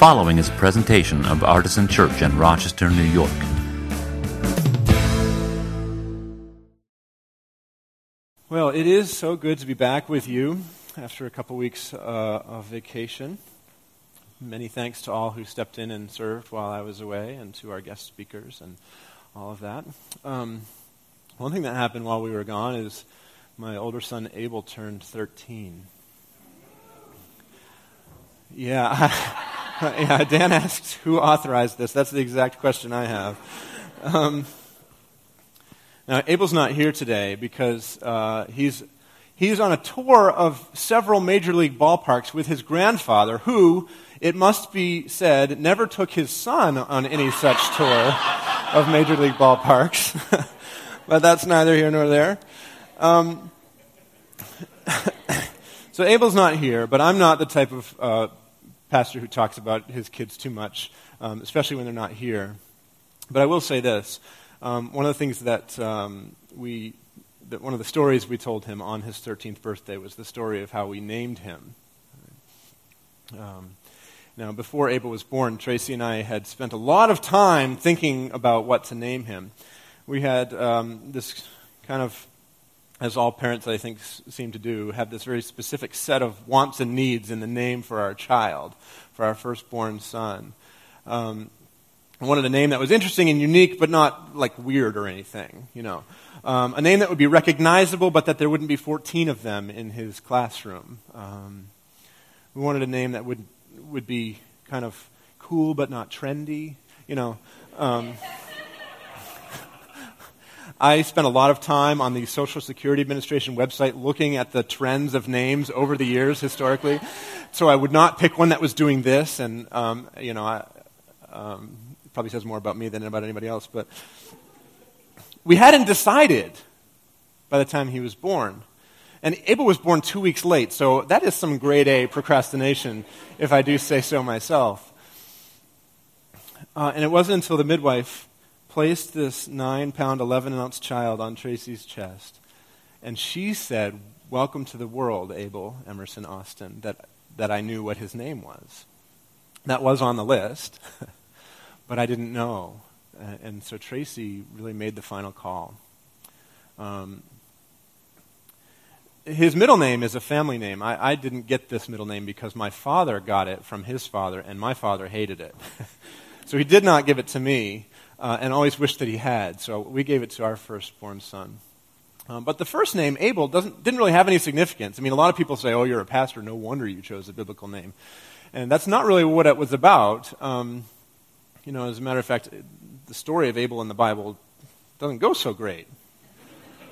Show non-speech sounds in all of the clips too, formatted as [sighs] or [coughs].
following is a presentation of Artisan Church in Rochester, New York. Well, it is so good to be back with you after a couple weeks uh, of vacation. Many thanks to all who stepped in and served while I was away, and to our guest speakers and all of that. Um, one thing that happened while we were gone is my older son Abel turned 13. Yeah. [laughs] [laughs] yeah, Dan asks who authorized this. That's the exact question I have. Um, now, Abel's not here today because uh, he's, he's on a tour of several major league ballparks with his grandfather, who, it must be said, never took his son on any such tour of major league ballparks. [laughs] but that's neither here nor there. Um, [laughs] so Abel's not here, but I'm not the type of uh, pastor who talks about his kids too much, um, especially when they're not here. But I will say this. Um, one of the things that um, we, that one of the stories we told him on his 13th birthday was the story of how we named him. Um, now, before Abel was born, Tracy and I had spent a lot of time thinking about what to name him. We had um, this kind of as all parents, I think, seem to do, have this very specific set of wants and needs in the name for our child, for our firstborn son. Um, I wanted a name that was interesting and unique, but not like weird or anything, you know. Um, a name that would be recognizable, but that there wouldn't be 14 of them in his classroom. Um, we wanted a name that would would be kind of cool but not trendy, you know. I spent a lot of time on the Social Security Administration website looking at the trends of names over the years historically. So I would not pick one that was doing this, and um, you know, um, probably says more about me than about anybody else. But we hadn't decided by the time he was born. And Abel was born two weeks late, so that is some grade A procrastination, if I do say so myself. Uh, and it wasn't until the midwife placed this nine pound, 11 ounce child on Tracy's chest. And she said, Welcome to the world, Abel Emerson Austin, that, that I knew what his name was. That was on the list, [laughs] but I didn't know. And so Tracy really made the final call. Um, his middle name is a family name. I, I, didn't get this middle name because my father got it from his father, and my father hated it. [laughs] so he did not give it to me uh, and always wished that he had. So we gave it to our firstborn son. Um, but the first name, Abel, doesn't, didn't really have any significance. I mean, a lot of people say, oh, you're a pastor, no wonder you chose a biblical name. And that's not really what it was about. Um, you know, as a matter of fact, the story of Abel in the Bible doesn't go so great.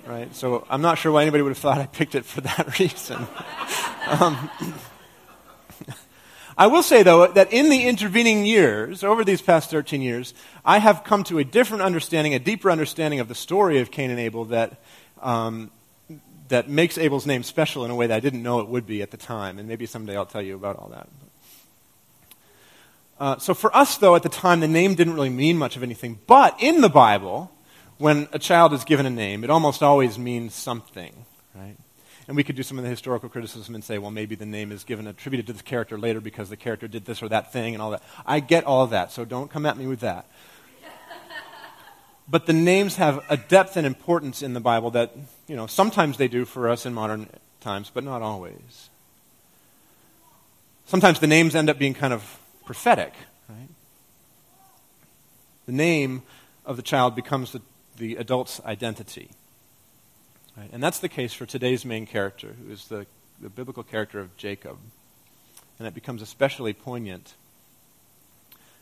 Right? So I'm not sure why anybody would have thought I picked it for that [laughs] reason. um, I will say, though, that in the intervening years, over these past 13 years, I have come to a different understanding, a deeper understanding of the story of Cain and Abel that, um, that makes Abel's name special in a way that I didn't know it would be at the time. And maybe someday I'll tell you about all that. Uh, so for us, though, at the time, the name didn't really mean much of anything. But in the Bible, when a child is given a name, it almost always means something? And we could do some of the historical criticism and say, well, maybe the name is given attributed to the character later because the character did this or that thing and all that. I get all of that, so don't come at me with that. but the names have a depth and importance in the Bible that, you know, sometimes they do for us in modern times, but not always. Sometimes the names end up being kind of prophetic, right? The name of the child becomes the, the adult's identity. Right? And that's the case for today's main character, who is the, the biblical character of Jacob. And it becomes especially poignant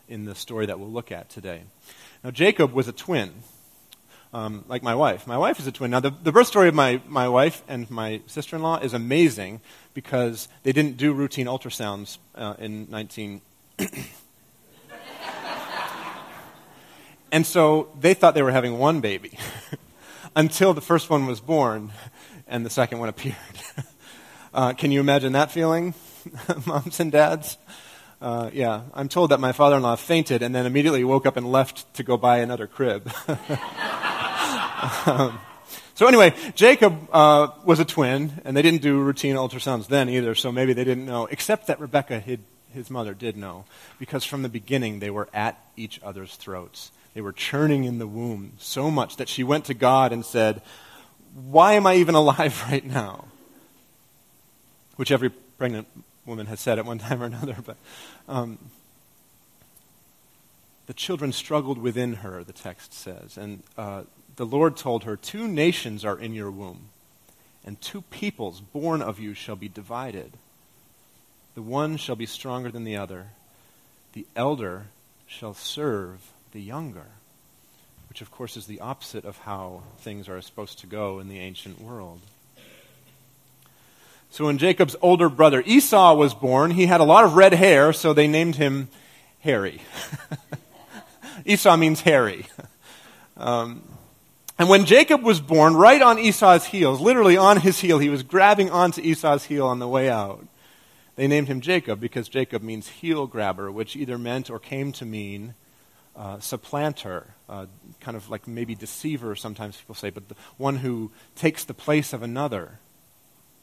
in the story that we'll look at today. Now, Jacob was a twin, um, like my wife. My wife is a twin. Now, the, the birth story of my, my wife and my sister in law is amazing because they didn't do routine ultrasounds uh, in 19. [coughs] and so they thought they were having one baby. [laughs] until the first one was born and the second one appeared. [laughs] uh, can you imagine that feeling, [laughs] moms and dads? Uh, yeah, I'm told that my father in law fainted and then immediately woke up and left to go buy another crib. [laughs] um, so, anyway, Jacob uh, was a twin, and they didn't do routine ultrasounds then either, so maybe they didn't know, except that Rebekah his mother did know, because from the beginning they were at each other's throats. They were churning in the womb so much that she went to God and said, Why am I even [laughs] alive right now? Which every pregnant woman has said at one [laughs] time or another. But um, the children struggled within her, the text says. And uh, the Lord told her, Two nations are in your womb, and two peoples born of you shall be divided. The one shall be stronger than the other. The elder shall serve the younger, which, of course, is the opposite of how things are supposed to go in the ancient world. So when Jacob's older brother Esau was born, he had a lot of red hair, so they named him Hairy. [laughs] Esau means hairy. [laughs] Um, and when Jacob was born, right on Esau's heels, literally on his heel, he was grabbing onto Esau's heel on the way out. They named him Jacob because Jacob means heel grabber, which either meant or came to mean uh, supplanter, uh, kind of like maybe deceiver, sometimes people say, but the one who takes the place of another.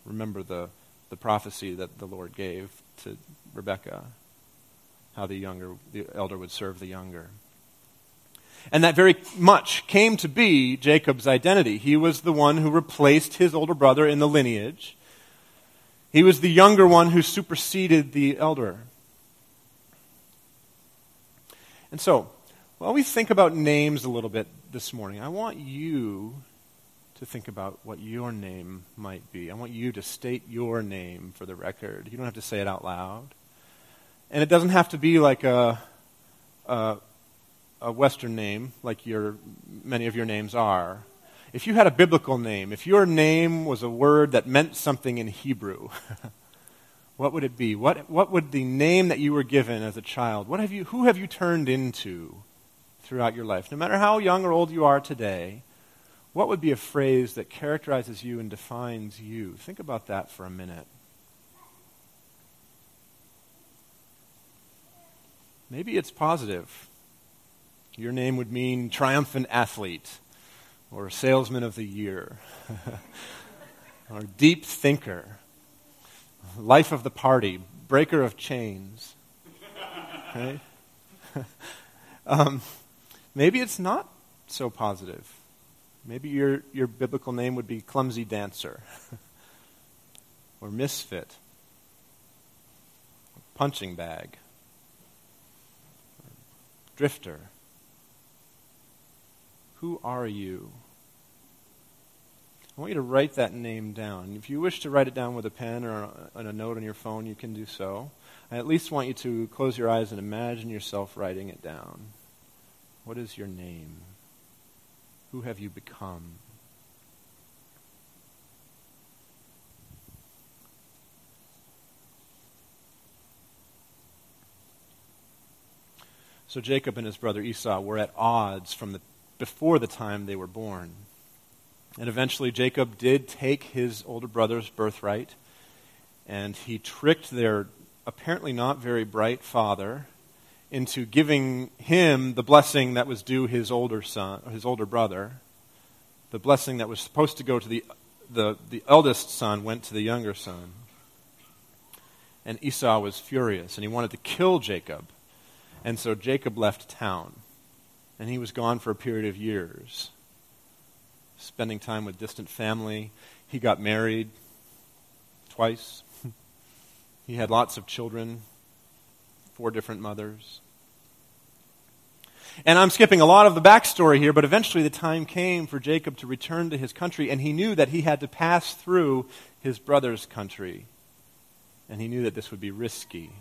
Remember the, the prophecy that the Lord gave to Rebekah, how the younger, the elder would serve the younger. And that very much came to be Jacob's identity. He was the one who replaced his older brother in the lineage. He was the younger one who superseded the elder. And so, while we think about names a little bit this morning, I want you to think about what your name might be. I want you to state your name for the record. You don't have to say it out loud. And it doesn't have to be like a, a, a Western name, like your, many of your names are if you had a biblical name, if your name was a word that meant something in Hebrew, [laughs] what would it be? What, what would the name that you were given as a child, what have you, who have you turned into throughout your life? No matter how young or old you are today, what would be a phrase that characterizes you and defines you? Think about that for a minute. Maybe it's positive. Your name would mean triumphant athlete or salesman of the year, [laughs] or deep thinker, life of the party, breaker of chains. [laughs] Right? [laughs] um, maybe it's not so positive. Maybe your, your biblical name would be clumsy dancer, [laughs] or misfit, punching bag, drifter. Who are you? I want you to write that name down. If you wish to write it down with a pen or on a note on your phone, you can do so. I at least want you to close your eyes and imagine yourself writing it down. What is your name? Who have you become? So Jacob and his brother Esau were at odds from the, before the time they were born. And eventually, Jacob did take his older brother's birthright, and he tricked their apparently not very bright father into giving him the blessing that was due his older son, his older brother. The blessing that was supposed to go to the, the, the eldest son went to the younger son. And Esau was furious, and he wanted to kill Jacob. And so Jacob left town, and he was gone for a period of years spending time with distant family. He got married twice. [laughs] he had lots of children, four different mothers. And I'm skipping a lot of the backstory here, but eventually the time came for Jacob to return to his country, and he knew that he had to pass through his brother's country. And he knew that this would be risky.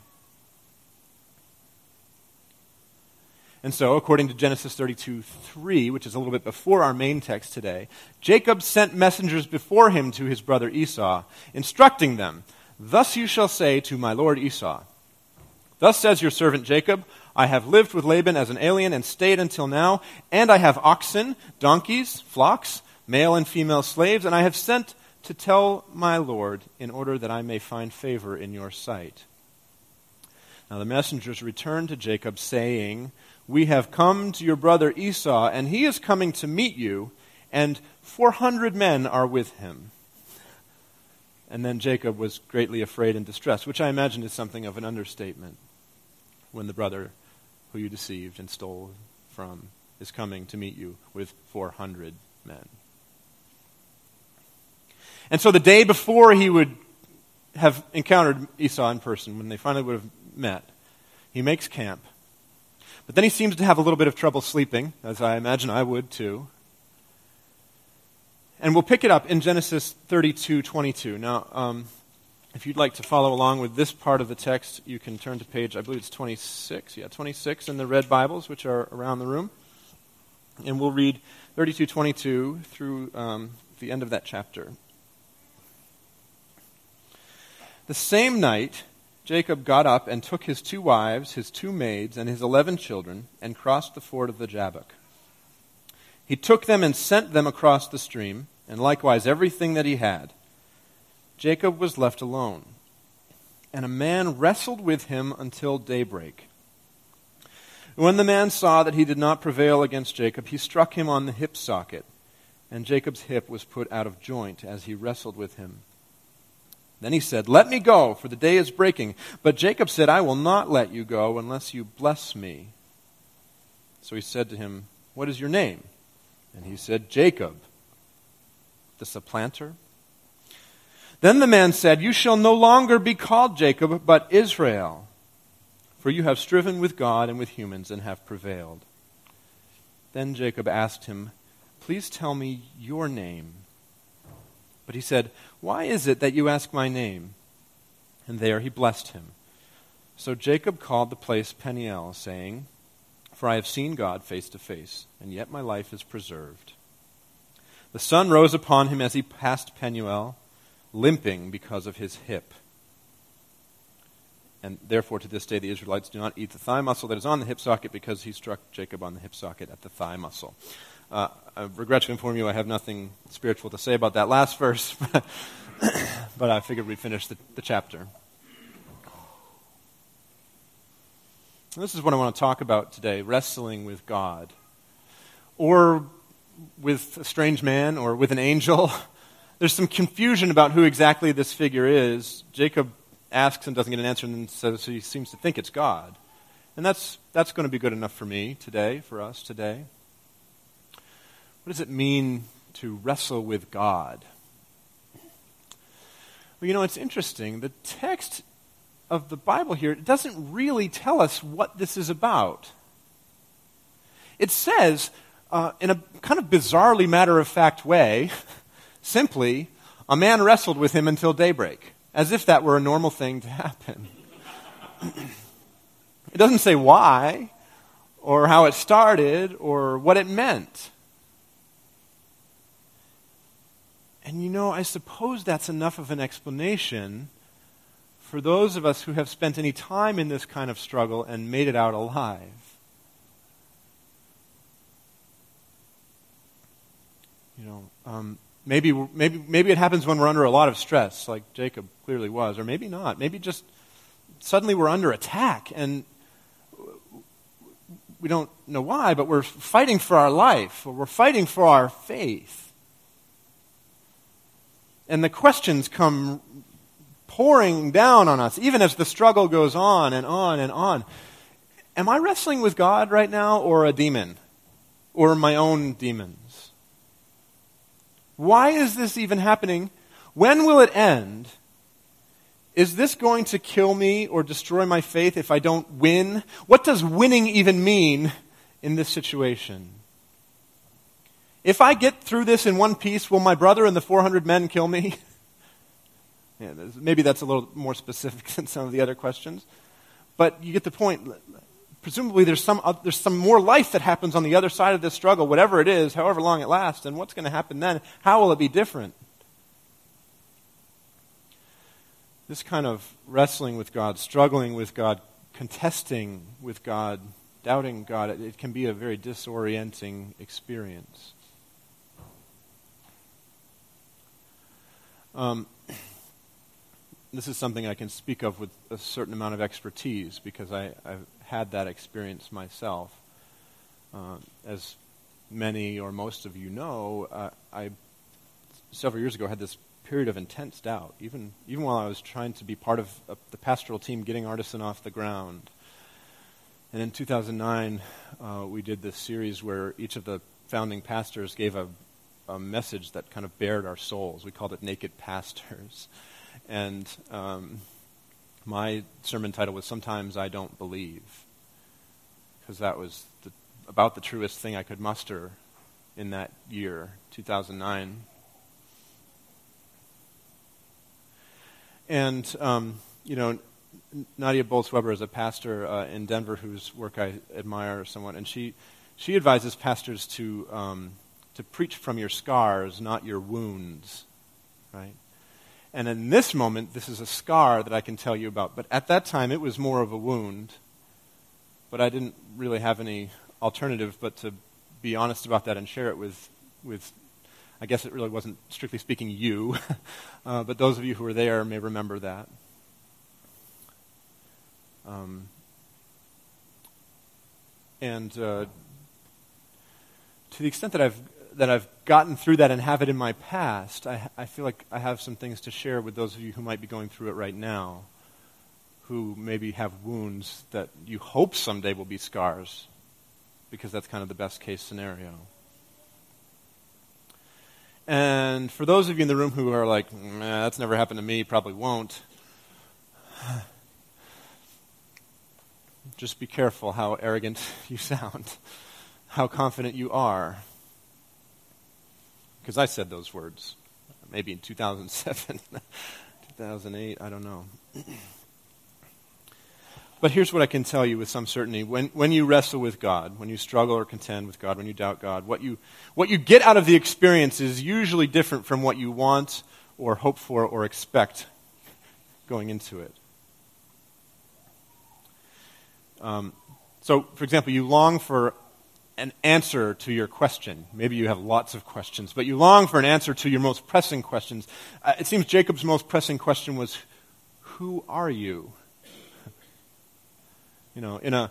And so, according to Genesis 32 3, which is a little bit before our main text today, Jacob sent messengers before him to his brother Esau, instructing them, Thus you shall say to my lord Esau, Thus says your servant Jacob, I have lived with Laban as an alien and stayed until now, and I have oxen, donkeys, flocks, male and female slaves, and I have sent to tell my lord in order that I may find favor in your sight. Now the messengers returned to Jacob, saying, we have come to your brother Esau, and he is coming to meet you, and 400 men are with him. And then Jacob was greatly afraid and distressed, which I imagine is something of an understatement when the brother who you deceived and stole from is coming to meet you with 400 men. And so the day before he would have encountered Esau in person, when they finally would have met, he makes camp. But then he seems to have a little bit of trouble sleeping, as I imagine I would too. And we'll pick it up in Genesis 32 22. Now, um, if you'd like to follow along with this part of the text, you can turn to page, I believe it's 26. Yeah, 26 in the red Bibles, which are around the room. And we'll read 32 22 through um, the end of that chapter. The same night, Jacob got up and took his two wives, his two maids, and his eleven children, and crossed the ford of the Jabbok. He took them and sent them across the stream, and likewise everything that he had. Jacob was left alone, and a man wrestled with him until daybreak. When the man saw that he did not prevail against Jacob, he struck him on the hip socket, and Jacob's hip was put out of joint as he wrestled with him. Then he said, Let me go, for the day is breaking. But Jacob said, I will not let you go unless you bless me. So he said to him, What is your name? And he said, Jacob, the supplanter. Then the man said, You shall no longer be called Jacob, but Israel, for you have striven with God and with humans and have prevailed. Then Jacob asked him, Please tell me your name. But he said, Why is it that you ask my name? And there he blessed him. So Jacob called the place Peniel, saying, For I have seen God face to face, and yet my life is preserved. The sun rose upon him as he passed Penuel, limping because of his hip. And therefore, to this day, the Israelites do not eat the thigh muscle that is on the hip socket because he struck Jacob on the hip socket at the thigh muscle. Uh, I regret to inform you I have nothing spiritual to say about that last verse, [laughs] but, [coughs] but I figured we'd finish the, the chapter. This is what I want to talk about today wrestling with God. Or with a strange man, or with an angel. [laughs] There's some confusion about who exactly this figure is. Jacob asks and doesn't get an answer, and says he seems to think it's God. And that's, that's going to be good enough for me today, for us today. What does it mean to wrestle with God? Well, you know, it's interesting. The text of the Bible here doesn't really tell us what this is about. It says, uh, in a kind of bizarrely matter of fact way, [laughs] simply, a man wrestled with him until daybreak, as if that were a normal thing to happen. it doesn't say why, or how it started, or what it meant. And you know, I suppose that's enough of an explanation for those of us who have spent any time in this kind of struggle and made it out alive. You know, um, maybe, maybe, maybe it happens when we're under a lot of stress, like Jacob clearly was, or maybe not. Maybe just suddenly we're under attack and we don't know why, but we're fighting for our life, or we're fighting for our faith. And the questions come pouring down on us, even as the struggle goes on and on and on. Am I wrestling with God right now or a demon? Or my own demons? Why is this even happening? When will it end? Is this going to kill me or destroy my faith if I don't win? What does winning even mean in this situation? If I get through this in one piece, will my brother and the 400 men kill me? [laughs] yeah, maybe that's a little more specific [laughs] than some of the other questions. But you get the point. Presumably, there's some, there's some more life that happens on the other side of this struggle, whatever it is, however long it lasts, and what's going to happen then? How will it be different? This kind of wrestling with God, struggling with God, contesting with God, doubting God, it, it can be a very disorienting experience. Um, this is something I can speak of with a certain amount of expertise because I, have had that experience myself. Uh, as many or most of you know, uh, I several years ago had this period of intense doubt, even, even while I was trying to be part of uh, the pastoral team getting Artisan off the ground. And in 2009, uh, we did this series where each of the founding pastors gave a, a message that kind of bared our souls. We called it Naked Pastors. And um, my sermon title was Sometimes I Don't Believe, because that was the, about the truest thing I could muster in that year, 2009. And, um, you know, Nadia Bolz-Weber is a pastor uh, in Denver whose work I admire somewhat, and she, she advises pastors to, um, to preach from your scars, not your wounds, right? And in this moment, this is a scar that I can tell you about. But at that time, it was more of a wound. But I didn't really have any alternative but to be honest about that and share it with, with I guess it really wasn't, strictly speaking, you. [laughs] uh, but those of you who were there may remember that. Um, and uh, to the extent that I've that I've gotten through that and have it in my past, I, I feel like I have some things to share with those of you who might be going through it right now, who maybe have wounds that you hope someday will be scars, because that's kind of the best case scenario. And for those of you in the room who are like, that's never happened to me, probably won't, [sighs] just be careful how arrogant [laughs] you sound, how confident you are. Because I said those words, maybe in 2007, [laughs] 2008, I don't know. [clears throat] But here's what I can tell you with some certainty. When, when you wrestle with God, when you struggle or contend with God, when you doubt God, what you, what you get out of the experience is usually different from what you want or hope for or expect going into it. Um, so, for example, you long for an answer to your question. Maybe you have lots of questions, but you long for an answer to your most pressing questions. Uh, it seems Jacob's most pressing question was, Who are you? [laughs] You know, in a,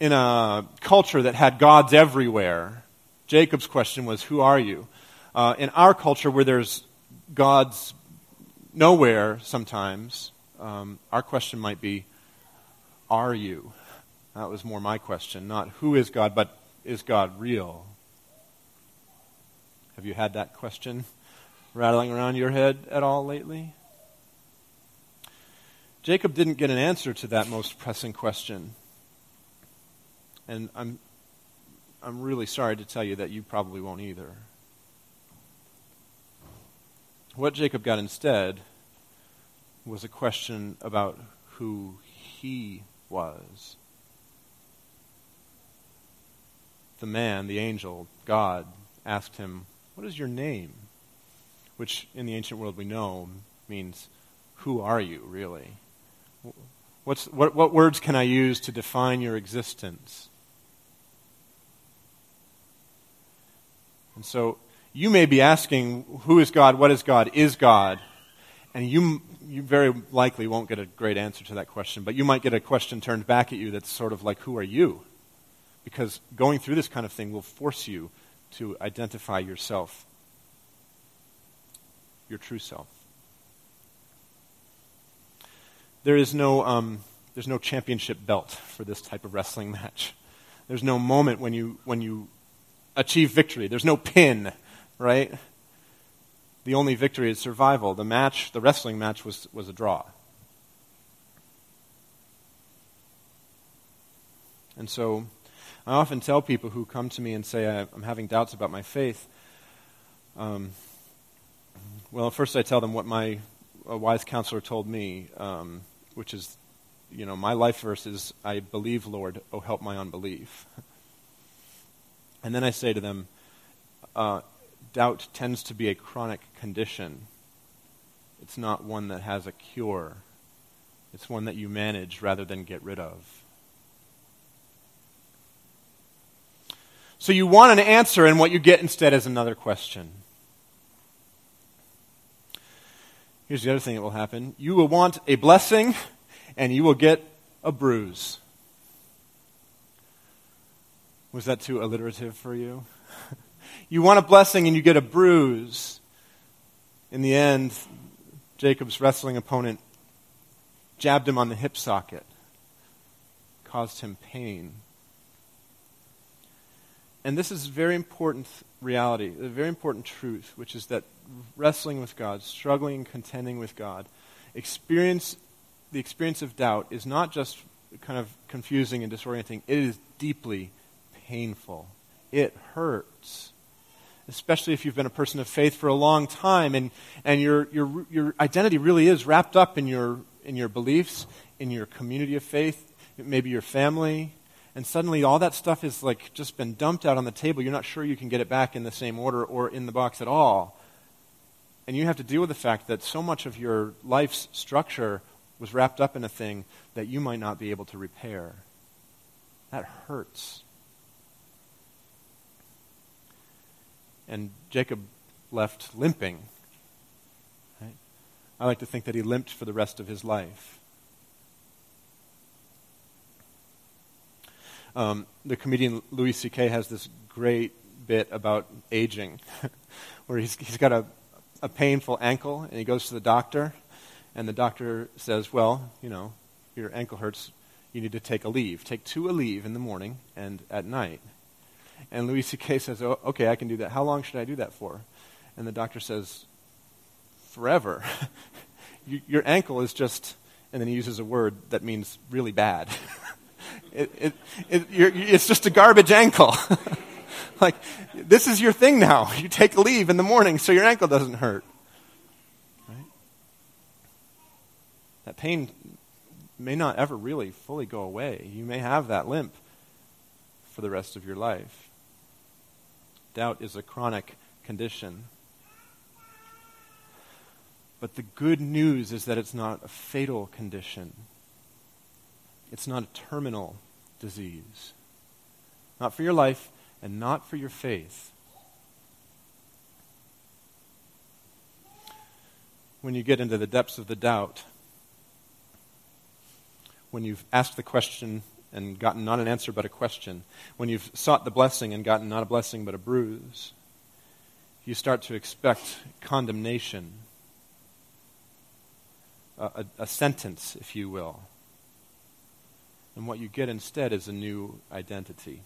in a culture that had gods everywhere, Jacob's question was, Who are you? Uh, in our culture, where there's gods nowhere sometimes, um, our question might be, Are you? That was more my question. Not who is God, but is God real? Have you had that question rattling around your head at all lately? Jacob didn't get an answer to that most pressing question. And I'm, I'm really sorry to tell you that you probably won't either. What Jacob got instead was a question about who he was. The man, the angel, God, asked him, What is your name? Which in the ancient world we know means, Who are you, really? What's, what, what words can I use to define your existence? And so you may be asking, who is God? What is God? Is God? And you, you very likely won't get a great answer to that question, but you might get a question turned back at you that's sort of like, who are you? Because going through this kind of thing will force you to identify yourself, your true self. There is no, um, there's no championship belt for this type of wrestling match. There's no moment when you, when you achieve victory. There's no pin, right? The only victory is survival. The match, the wrestling match, was, was a draw. And so I often tell people who come to me and say, I'm having doubts about my faith. Um, well, first I tell them what my wise counselor told me, um, which is, you know, my life verse is, I believe, Lord, oh, help my unbelief. [laughs] And then I say to them, uh, doubt tends to be a chronic condition. It's not one that has a cure. It's one that you manage rather than get rid of. So you want an answer, and what you get instead is another question. Here's the other thing that will happen you will want a blessing, and you will get a bruise. Was that too alliterative for you? [laughs] you want a blessing and you get a bruise. In the end, Jacob's wrestling opponent jabbed him on the hip socket, caused him pain. And this is a very important reality, a very important truth, which is that wrestling with God, struggling and contending with God, experience the experience of doubt is not just kind of confusing and disorienting, it is deeply painful. It hurts. Especially if you've been a person of faith for a long time and, and your, your, your identity really is wrapped up in your, in your beliefs, in your community of faith, maybe your family, and suddenly all that stuff has like just been dumped out on the table. You're not sure you can get it back in the same order or in the box at all. And you have to deal with the fact that so much of your life's structure was wrapped up in a thing that you might not be able to repair. That hurts. And Jacob left limping. Right? I like to think that he limped for the rest of his life. Um, the comedian Louis C.K. has this great bit about aging, [laughs] where he's, he's got a, a painful ankle, and he goes to the doctor, and the doctor says, Well, you know, your ankle hurts, you need to take Aleve. Take two Aleve in the morning and at night. And Louis C.K. says, oh, Okay, I can do that. How long should I do that for? And the doctor says, Forever. [laughs] your ankle is just, and then he uses a word that means really bad. [laughs] it, it, it, it's just a garbage ankle. [laughs] like, this is your thing now. You take Aleve in the morning so your ankle doesn't hurt. That pain may not ever really fully go away. You may have that limp for the rest of your life. Doubt is a chronic condition. But the good news is that it's not a fatal condition. It's not a terminal disease. Not for your life and not for your faith. When you get into the depths of the doubt, when you've asked the question and gotten not an answer but a question, when you've sought the blessing and gotten not a blessing but a bruise, you start to expect condemnation, a, a, a sentence, if you will. And what you get instead is a new identity.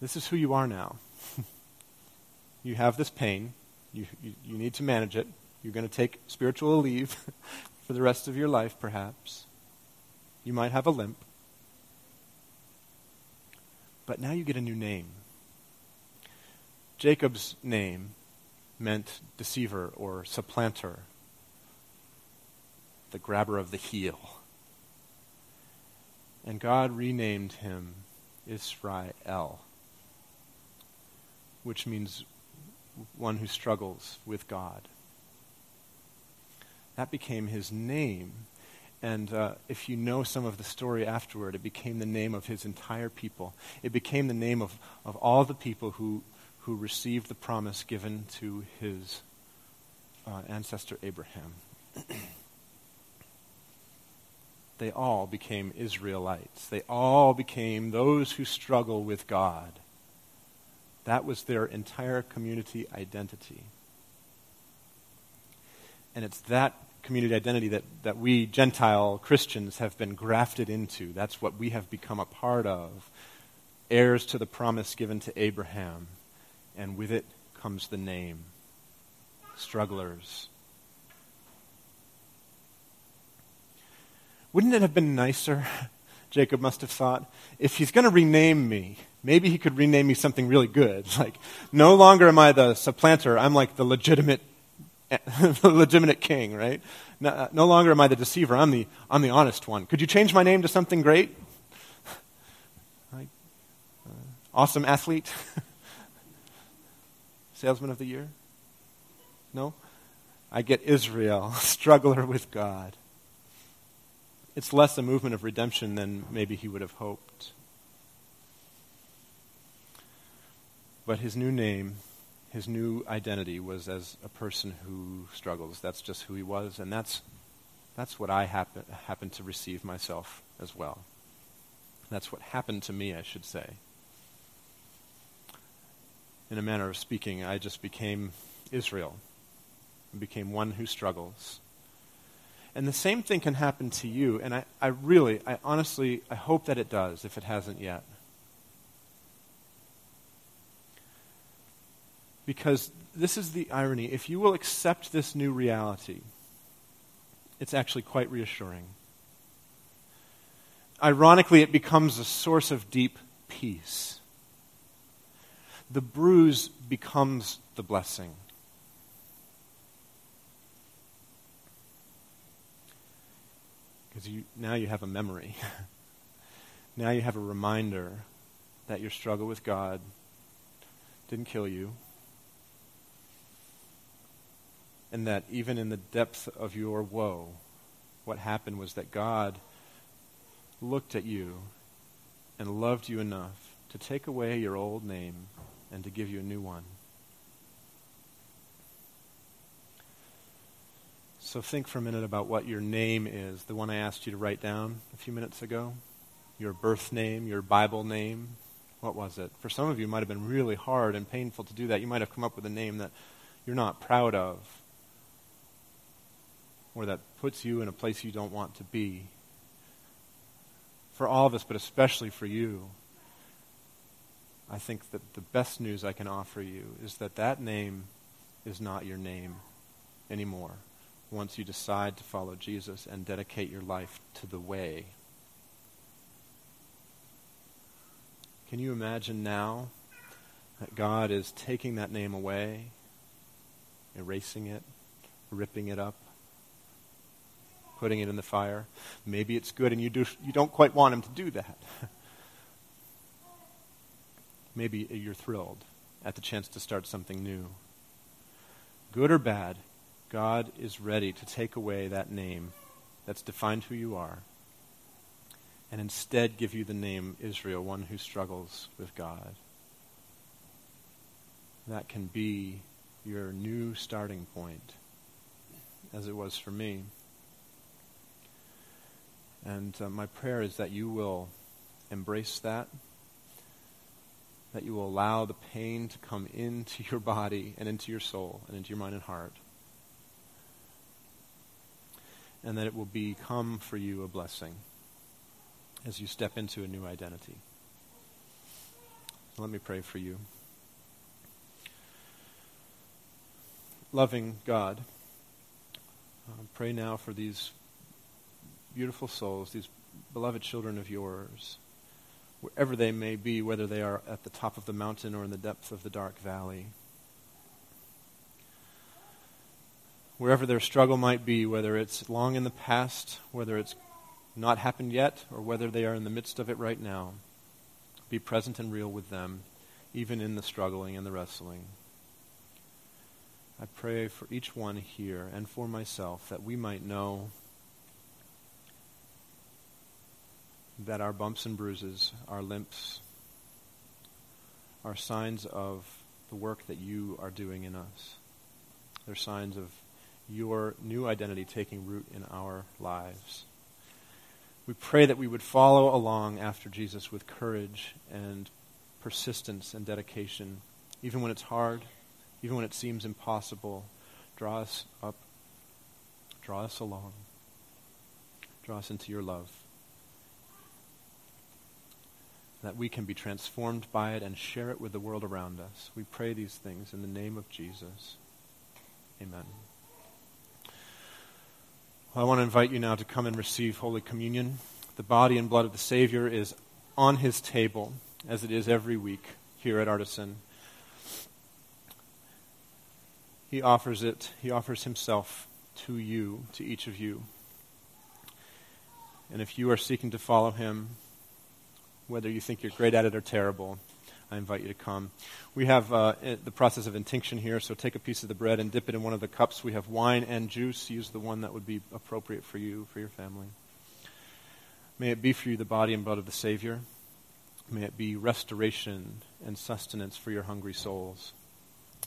This is who you are now. [laughs] you have this pain. You, you, you need to manage it. You're going to take spiritual Aleve [laughs] for the rest of your life, perhaps. You might have a limp. But now you get a new name. Jacob's name meant deceiver or supplanter, the grabber of the heel. And God renamed him Israel, which means one who struggles with God. That became his name. And uh, if you know some of the story afterward, it became the name of his entire people. It became the name of, of all the people who, who received the promise given to his uh, ancestor Abraham. [clears throat] they all became Israelites. They all became those who struggle with God. That was their entire community identity. And it's that community identity that, that we Gentile Christians have been grafted into. That's what we have become a part of. Heirs to the promise given to Abraham. And with it comes the name strugglers. Wouldn't it have been nicer, Jacob must have thought, if he's going to rename me, maybe he could rename me something really good. [laughs] Like, no longer am I the supplanter, I'm like the legitimate [laughs] the legitimate king, right? No, no, longer am I the deceiver. I'm the, I'm the honest one. Could you change my name to something great? [laughs] Right? Uh, awesome athlete? Salesman of the year? No? I get Israel, struggler with God. It's less a movement of redemption than maybe he would have hoped. But his new name his new identity was as a person who struggles. That's just who he was, and that's, that's what I happen, happen to receive myself as well. That's what happened to me, I should say. in a manner of speaking, I just became Israel, I became one who struggles. And the same thing can happen to you, and I, I really, I honestly, I hope that it does if it hasn't yet. Because this is the irony. If you will accept this new reality, it's actually quite reassuring. Ironically, it becomes a source of deep peace. The bruise becomes the blessing. Because you, now you have a memory. [laughs] now you have a reminder that your struggle with God didn't kill you, and that even in the depth of your woe, what happened was that God looked at you and loved you enough to take away your old name and to give you a new one. So think for a minute about what your name is, the one I asked you to write down a few minutes ago. Your birth name, your Bible name. What was it? For some of you, it might have been really hard and painful to do that. You might have come up with a name that you're not proud of or that puts you in a place you don't want to be. For all of us, but especially for you, I think that the best news I can offer you is that that name is not your name anymore once you decide to follow Jesus and dedicate your life to the way. Can you imagine now that God is taking that name away, erasing it, ripping it up? putting it in the fire. Maybe it's good and you, do, you don't quite want him to do that. [laughs] Maybe you're thrilled at the chance to start something new. Good or bad, God is ready to take away that name that's defined who you are and instead give you the name Israel, one who struggles with God. That can be your new starting point, as it was for me. And uh, my prayer is that you will embrace that, that you will allow the pain to come into your body and into your soul and into your mind and heart, and that it will become for you a blessing as you step into a new identity. Let me pray for you. Loving God, uh, pray now for these beautiful souls, these beloved children of yours, wherever they may be, whether they are at the top of the mountain or in the depth of the dark valley. Wherever their struggle might be, whether it's long in the past, whether it's not happened yet, or whether they are in the midst of it right now, be present and real with them, even in the struggling and the wrestling. I pray for each one here and for myself that we might know that our bumps and bruises, our limps, are signs of the work that you are doing in us. They're signs of your new identity taking root in our lives. We pray that we would follow along after Jesus with courage and persistence and dedication, even when it's hard, even when it seems impossible. Draw us up, draw us along, draw us into your love that we can be transformed by it and share it with the world around us. We pray these things in the name of Jesus. Amen. I want to invite you now to come and receive Holy Communion. The body and blood of the Savior is on his table, as it is every week here at Artisan. He offers it, he offers himself to you, to each of you. And if you are seeking to follow him, whether you think you're great at it or terrible, I invite you to come. We have uh, the process of intinction here, so take a piece of the bread and dip it in one of the cups. We have wine and juice. Use the one that would be appropriate for you, for your family. May it be for you the body and blood of the Savior. May it be restoration and sustenance for your hungry souls.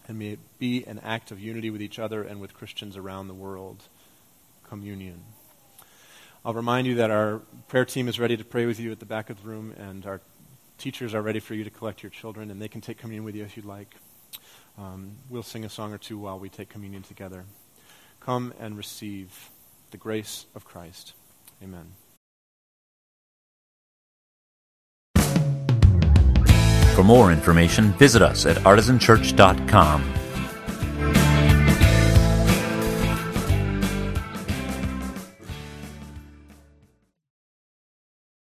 And may it be an act of unity with each other and with Christians around the world. Communion. I'll remind you that our prayer team is ready to pray with you at the back of the room, and our teachers are ready for you to collect your children, and they can take communion with you if you'd like. um, we'll sing a song or two while we take communion together. Come and receive the grace of Christ. Amen. For more information, visit us at artisanchurch.com.